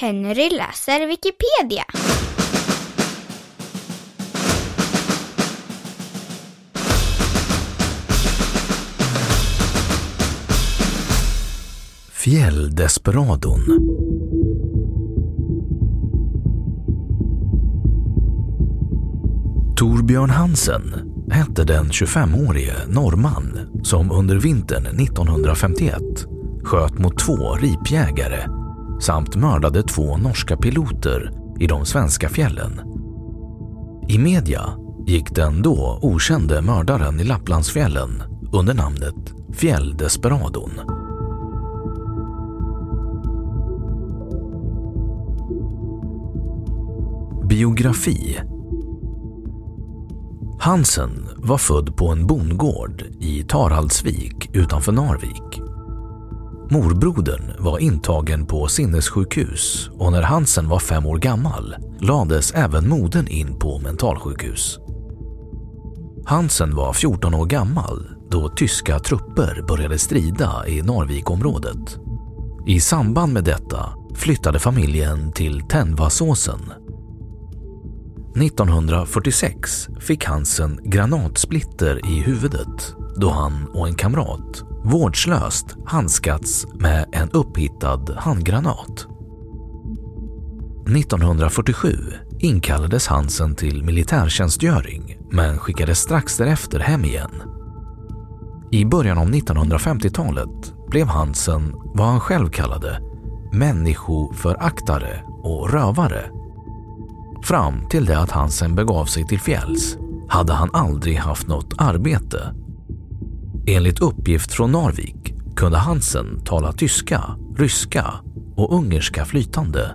Henry läser Wikipedia. Fjälldesperadon. Torbjörn Hansen hette den 25-årige norrman som under vintern 1951 sköt mot två ripjägare samt mördade två norska piloter i de svenska fjällen. I media gick den då okände mördaren i Lapplandsfjällen under namnet Fjälldesperadon. Biografi Hansen var född på en bondgård i Taraldsvik utanför Narvik. Morbrodern var intagen på sinnessjukhus och när Hansen var fem år gammal lades även modern in på mentalsjukhus. Hansen var 14 år gammal då tyska trupper började strida i Narvikområdet. I samband med detta flyttade familjen till Tänvasåsen. 1946 fick Hansen granatsplitter i huvudet då han och en kamrat vårdslöst handskats med en upphittad handgranat. 1947 inkallades Hansen till militärtjänstgöring men skickades strax därefter hem igen. I början av 1950-talet blev Hansen vad han själv kallade människoföraktare och rövare Fram till det att Hansen begav sig till fjälls hade han aldrig haft något arbete. Enligt uppgift från Narvik kunde Hansen tala tyska, ryska och ungerska flytande.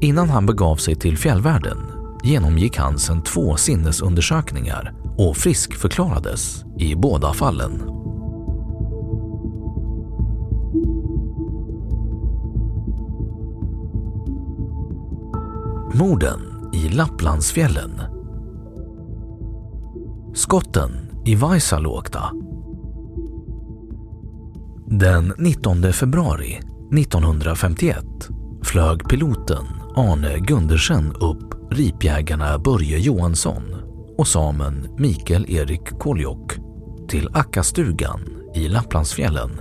Innan han begav sig till fjällvärlden genomgick Hansen två sinnesundersökningar och friskförklarades i båda fallen. Morden i Lapplandsfjällen. Skotten i Vaisaluokta. Den 19 februari 1951 flög piloten Arne Gundersen upp ripjägarna Börje Johansson och samen Mikael Erik Koljok till Akkastugan i Lapplandsfjällen.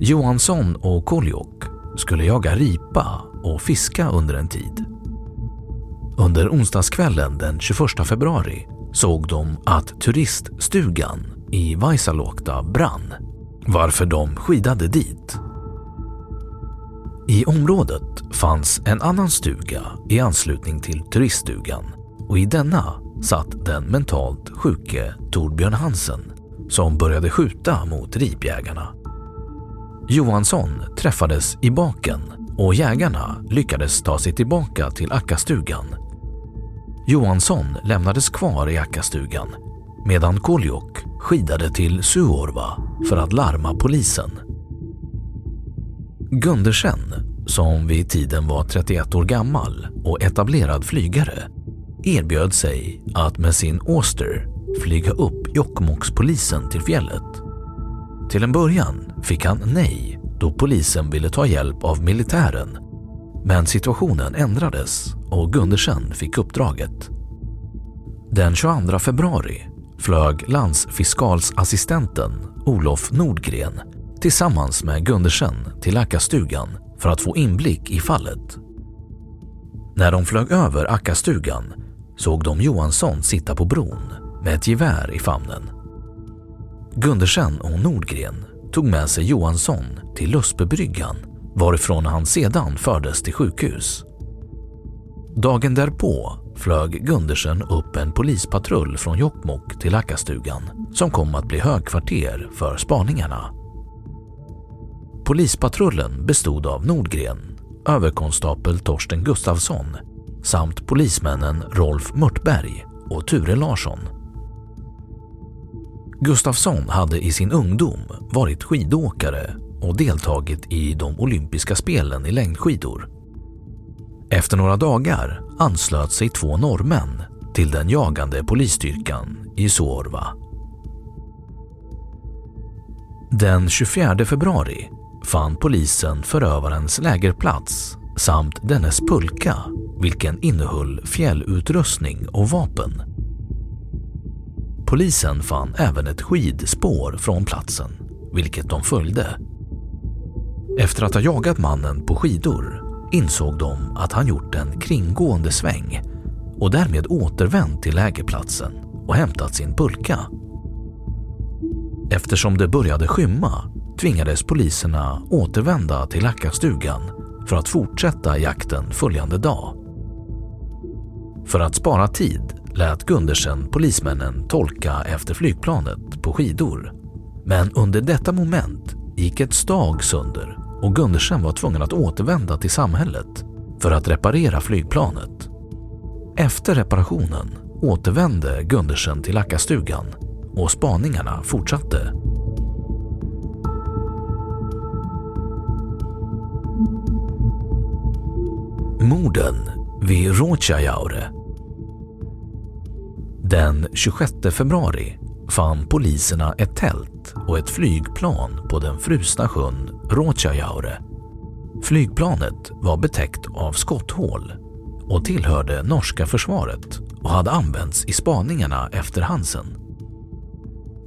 Johansson och Koljok skulle jaga ripa och fiska under en tid. Under onsdagskvällen den 21 februari såg de att turiststugan i Vaisaluokta brann, varför de skidade dit. I området fanns en annan stuga i anslutning till turiststugan och i denna satt den mentalt sjuke Torbjörn Hansen som började skjuta mot ripjägarna. Johansson träffades i baken och jägarna lyckades ta sig tillbaka till Akkastugan. Johansson lämnades kvar i Akkastugan medan Koljok skidade till Suorva för att larma polisen. Gundersen, som vid tiden var 31 år gammal och etablerad flygare, erbjöd sig att med sin Auster flyga upp Jokkmokkspolisen till fjället. Till en början fick han nej då polisen ville ta hjälp av militären. Men situationen ändrades och Gundersen fick uppdraget. Den 22 februari flög landsfiskalsassistenten Olof Nordgren tillsammans med Gundersen till Ackastugan för att få inblick i fallet. När de flög över Ackastugan såg de Johansson sitta på bron med ett gevär i famnen. Gundersen och Nordgren tog med sig Johansson till Lustbybryggan varifrån han sedan fördes till sjukhus. Dagen därpå flög Gundersen upp en polispatrull från Jokkmokk till Akkastugan som kom att bli högkvarter för spaningarna. Polispatrullen bestod av Nordgren, överkonstapel Torsten Gustafsson samt polismännen Rolf Mörtberg och Ture Larsson. Gustafsson hade i sin ungdom varit skidåkare och deltagit i de olympiska spelen i längdskidor. Efter några dagar anslöt sig två norrmän till den jagande polisstyrkan i Suorva. Den 24 februari fann polisen förövarens lägerplats samt dennes pulka vilken innehöll fjällutrustning och vapen. Polisen fann även ett skidspår från platsen, vilket de följde. Efter att ha jagat mannen på skidor insåg de att han gjort en kringgående sväng och därmed återvänt till lägerplatsen och hämtat sin pulka. Eftersom det började skymma tvingades poliserna återvända till Lackastugan för att fortsätta jakten följande dag. För att spara tid lät Gundersen polismännen tolka efter flygplanet på skidor. Men under detta moment gick ett stag sönder och Gundersen var tvungen att återvända till samhället för att reparera flygplanet. Efter reparationen återvände Gundersen till Ackastugan och spaningarna fortsatte. Morden vid Rotjajaure Den 26 februari fann poliserna ett tält och ett flygplan på den frusna sjön Rochajaure. Flygplanet var betäckt av skotthål och tillhörde norska försvaret och hade använts i spaningarna efter Hansen.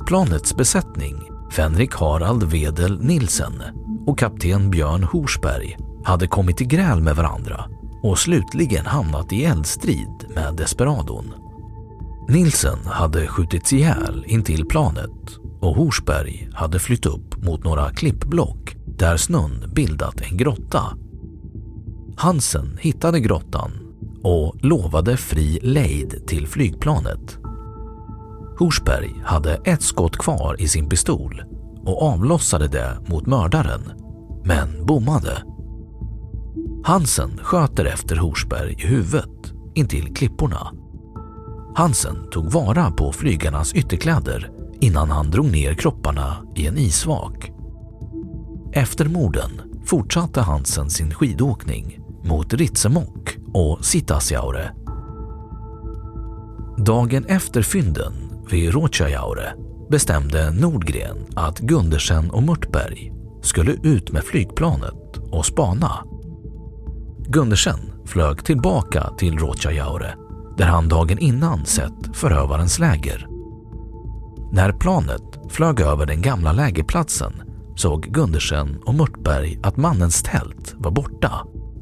Planets besättning, Fenrik Harald Wedel Nilsen och kapten Björn Horsberg hade kommit i gräl med varandra och slutligen hamnat i eldstrid med Desperadon. Nilsen hade skjutits ihjäl intill planet och Horsberg hade flytt upp mot några klippblock där snön bildat en grotta. Hansen hittade grottan och lovade fri lejd till flygplanet. Horsberg hade ett skott kvar i sin pistol och avlossade det mot mördaren, men bommade. Hansen sköt efter Horsberg i huvudet intill klipporna. Hansen tog vara på flygarnas ytterkläder innan han drog ner kropparna i en isvak. Efter morden fortsatte Hansen sin skidåkning mot Ritsemok och Sitasjaure. Dagen efter fynden vid Rotjajaure bestämde Nordgren att Gundersen och Mörtberg skulle ut med flygplanet och spana. Gundersen flög tillbaka till Rotjajaure där han dagen innan sett förövarens läger. När planet flög över den gamla lägerplatsen såg Gundersen och Mörtberg att mannens tält var borta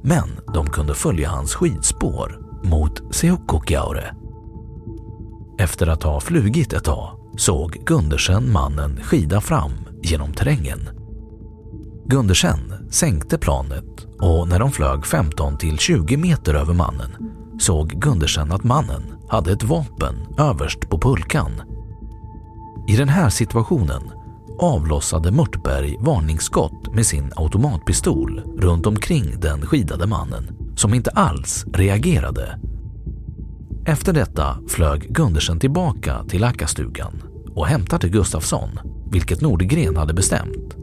men de kunde följa hans skidspår mot Seokokjaure. Efter att ha flugit ett tag såg Gundersen mannen skida fram genom terrängen. Gundersen sänkte planet och när de flög 15 till 20 meter över mannen såg Gundersen att mannen hade ett vapen överst på pulkan. I den här situationen avlossade Mörtberg varningsskott med sin automatpistol runt omkring den skidade mannen som inte alls reagerade. Efter detta flög Gundersen tillbaka till Ackastugan och hämtade Gustafsson, vilket Nordgren hade bestämt.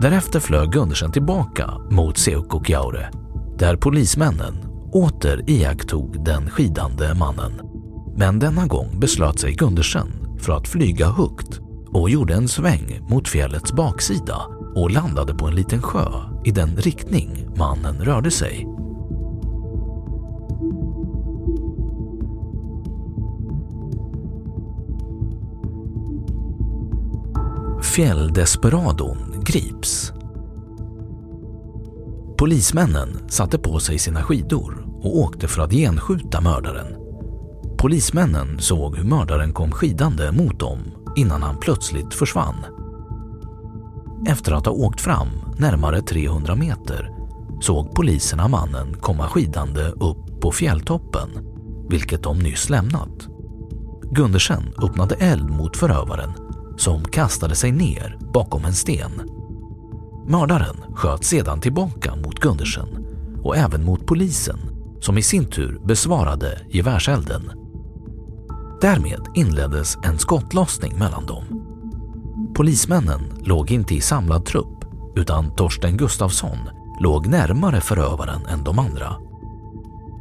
Därefter flög Gundersen tillbaka mot Seukokjaure där polismännen åter iakttog den skidande mannen. Men denna gång beslöt sig Gundersen för att flyga högt och gjorde en sväng mot fjällets baksida och landade på en liten sjö i den riktning mannen rörde sig. Fjälldesperadon grips. Polismännen satte på sig sina skidor och åkte för att genskjuta mördaren. Polismännen såg hur mördaren kom skidande mot dem innan han plötsligt försvann. Efter att ha åkt fram närmare 300 meter såg poliserna mannen komma skidande upp på fjälltoppen, vilket de nyss lämnat. Gundersen öppnade eld mot förövaren som kastade sig ner bakom en sten. Mördaren sköt sedan tillbaka mot Gundersen och även mot polisen som i sin tur besvarade gevärselden. Därmed inleddes en skottlossning mellan dem. Polismännen låg inte i samlad trupp utan Torsten Gustafsson låg närmare förövaren än de andra.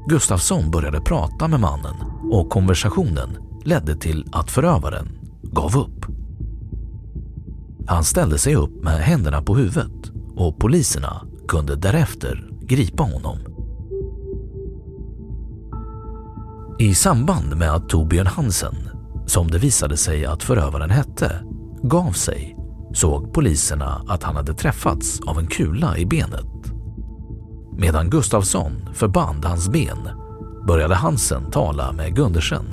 Gustafsson började prata med mannen och konversationen ledde till att förövaren gav upp. Han ställde sig upp med händerna på huvudet och poliserna kunde därefter gripa honom. I samband med att Torbjörn Hansen, som det visade sig att förövaren hette, gav sig såg poliserna att han hade träffats av en kula i benet. Medan Gustafsson förband hans ben började Hansen tala med Gundersen.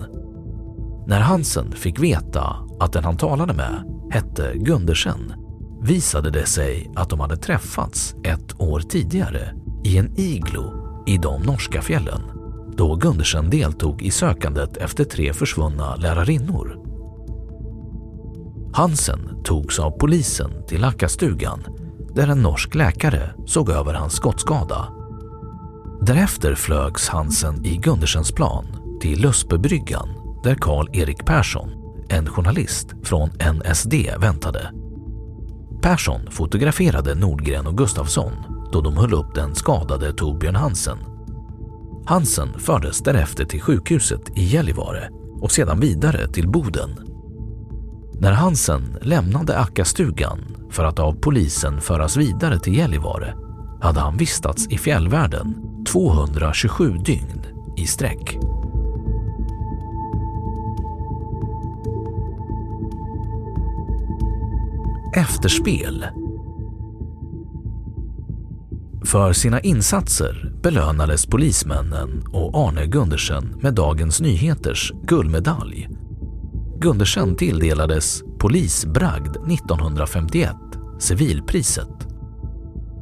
När Hansen fick veta att den han talade med hette Gundersen visade det sig att de hade träffats ett år tidigare i en iglo i de norska fjällen då Gundersen deltog i sökandet efter tre försvunna lärarinnor. Hansen togs av polisen till Lackastugan där en norsk läkare såg över hans skottskada. Därefter flögs Hansen i Gundersens plan till Lösbebryggan där Karl-Erik Persson en journalist från NSD väntade. Persson fotograferade Nordgren och Gustafsson då de höll upp den skadade Torbjörn Hansen. Hansen fördes därefter till sjukhuset i Gällivare och sedan vidare till Boden. När Hansen lämnade Ackastugan för att av polisen föras vidare till Gällivare hade han vistats i fjällvärlden 227 dygn i sträck. Efterspel för sina insatser belönades polismännen och Arne Gundersen med Dagens Nyheters guldmedalj. Gundersen tilldelades Polisbragd 1951, civilpriset.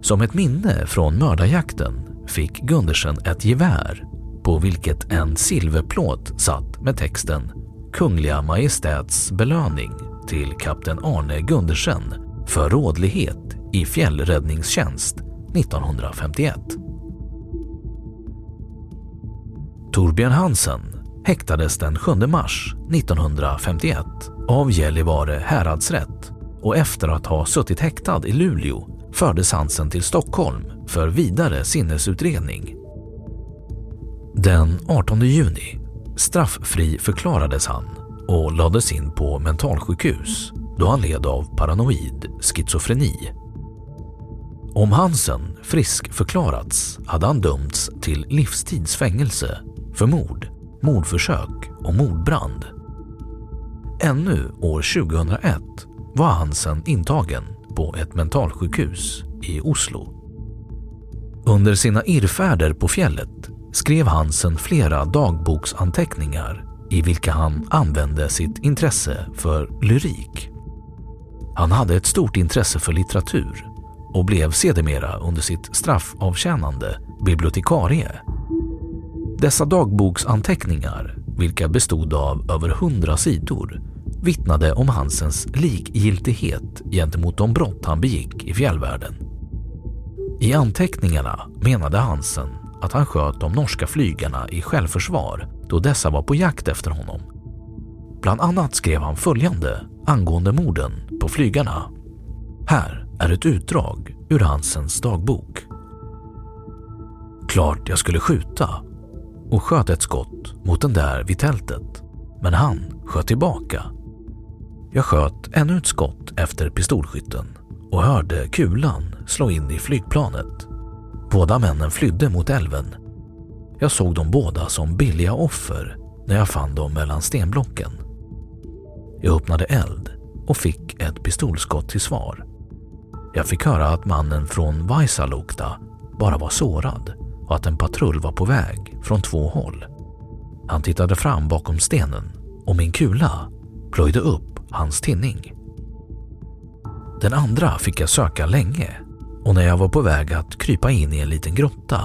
Som ett minne från mördarjakten fick Gundersen ett gevär på vilket en silverplåt satt med texten Kungliga Majestäts belöning till kapten Arne Gundersen för rådlighet i fjällräddningstjänst 1951. Torbjörn Hansen häktades den 7 mars 1951 av Gällivare häradsrätt och efter att ha suttit häktad i Luleå fördes Hansen till Stockholm för vidare sinnesutredning. Den 18 juni strafffri förklarades han och lades in på mentalsjukhus då han led av paranoid schizofreni. Om Hansen frisk förklarats hade han dömts till livstidsfängelse för mord, mordförsök och mordbrand. Ännu år 2001 var Hansen intagen på ett mentalsjukhus i Oslo. Under sina irrfärder på fjället skrev Hansen flera dagboksanteckningar i vilka han använde sitt intresse för lyrik. Han hade ett stort intresse för litteratur och blev sedermera under sitt straffavtjänande bibliotekarie. Dessa dagboksanteckningar, vilka bestod av över hundra sidor, vittnade om Hansens likgiltighet gentemot de brott han begick i fjällvärlden. I anteckningarna menade Hansen att han sköt de norska flygarna i självförsvar då dessa var på jakt efter honom. Bland annat skrev han följande angående morden på flygarna. Här är ett utdrag ur Hansens dagbok. Klart jag skulle skjuta och sköt ett skott mot den där vid tältet, men han sköt tillbaka. Jag sköt ännu ett skott efter pistolskytten och hörde kulan slå in i flygplanet. Båda männen flydde mot älven. Jag såg dem båda som billiga offer när jag fann dem mellan stenblocken. Jag öppnade eld och fick ett pistolskott till svar. Jag fick höra att mannen från Vaisalukta bara var sårad och att en patrull var på väg från två håll. Han tittade fram bakom stenen och min kula plöjde upp hans tinning. Den andra fick jag söka länge och när jag var på väg att krypa in i en liten grotta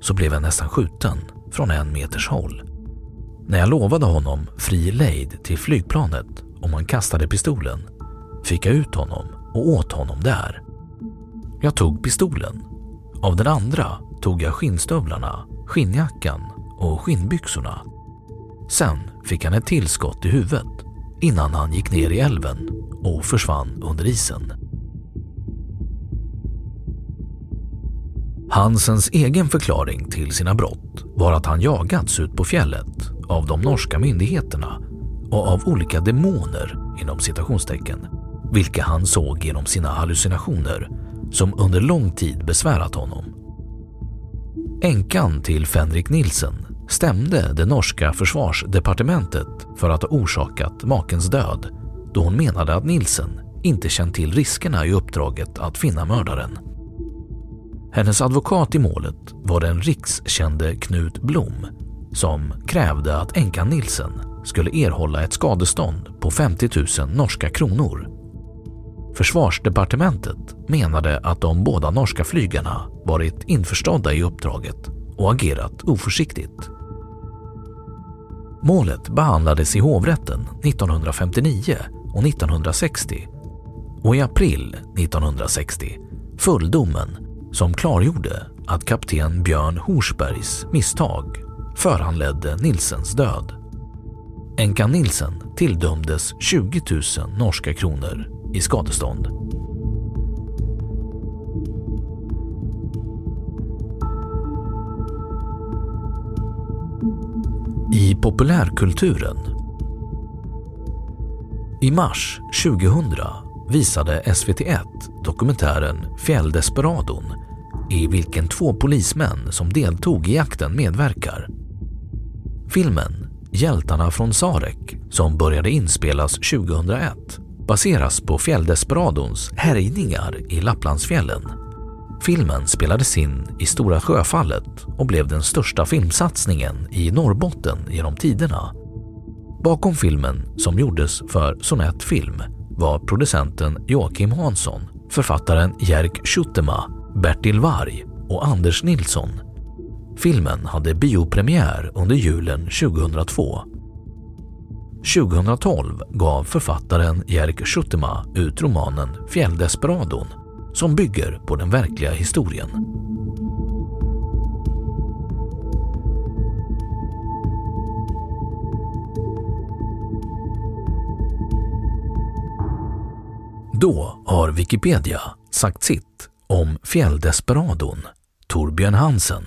så blev jag nästan skjuten från en meters håll. När jag lovade honom fri lejd till flygplanet om han kastade pistolen fick jag ut honom och åt honom där. Jag tog pistolen. Av den andra tog jag skinnstövlarna, skinnjackan och skinnbyxorna. Sen fick han ett tillskott i huvudet innan han gick ner i älven och försvann under isen. Hansens egen förklaring till sina brott var att han jagats ut på fjället av de norska myndigheterna och av olika demoner inom citationstecken, vilka han såg genom sina hallucinationer som under lång tid besvärat honom. Änkan till Fenrik Nilsen stämde det norska försvarsdepartementet för att ha orsakat makens död då hon menade att Nilsen inte känt till riskerna i uppdraget att finna mördaren. Hennes advokat i målet var den rikskände Knut Blom som krävde att änkan Nilsen skulle erhålla ett skadestånd på 50 000 norska kronor. Försvarsdepartementet menade att de båda norska flygarna varit införstådda i uppdraget och agerat oförsiktigt. Målet behandlades i hovrätten 1959 och 1960 och i april 1960 föll domen som klargjorde att kapten Björn Horsbergs misstag föranledde Nilsens död. Änkan Nilsen tilldömdes 20 000 norska kronor i skadestånd. I populärkulturen I mars 2000 visade SVT1 dokumentären Fjälldesperadon i vilken två polismän som deltog i jakten medverkar. Filmen Hjältarna från Sarek, som började inspelas 2001, baseras på Fjälldesperadons härjningar i Lapplandsfjällen. Filmen spelades in i Stora Sjöfallet och blev den största filmsatsningen i Norrbotten genom tiderna. Bakom filmen, som gjordes för Sonett Film, var producenten Joakim Hansson, författaren Jerk Schuttema, Bertil Varg och Anders Nilsson. Filmen hade biopremiär under julen 2002. 2012 gav författaren Jerk Schuttema ut romanen Fjälldesperadon som bygger på den verkliga historien. Då har Wikipedia sagt sitt om fjälldesperadon Torbjörn Hansen.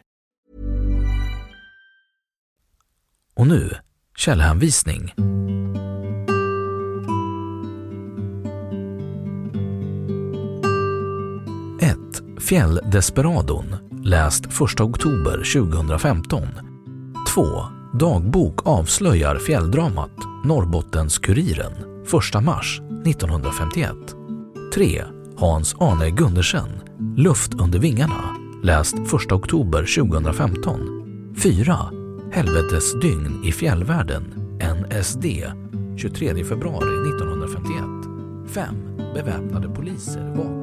Och nu källhänvisning. Fjälldesperadon, läst 1 oktober 2015. 2. Dagbok avslöjar fjälldramat Norrbottens-Kuriren 1 mars 1951. 3. Hans Arne Gundersen Luft under vingarna läst 1 oktober 2015. 4. Helvetesdygn i fjällvärlden NSD 23 februari 1951. 5. Beväpnade poliser vakar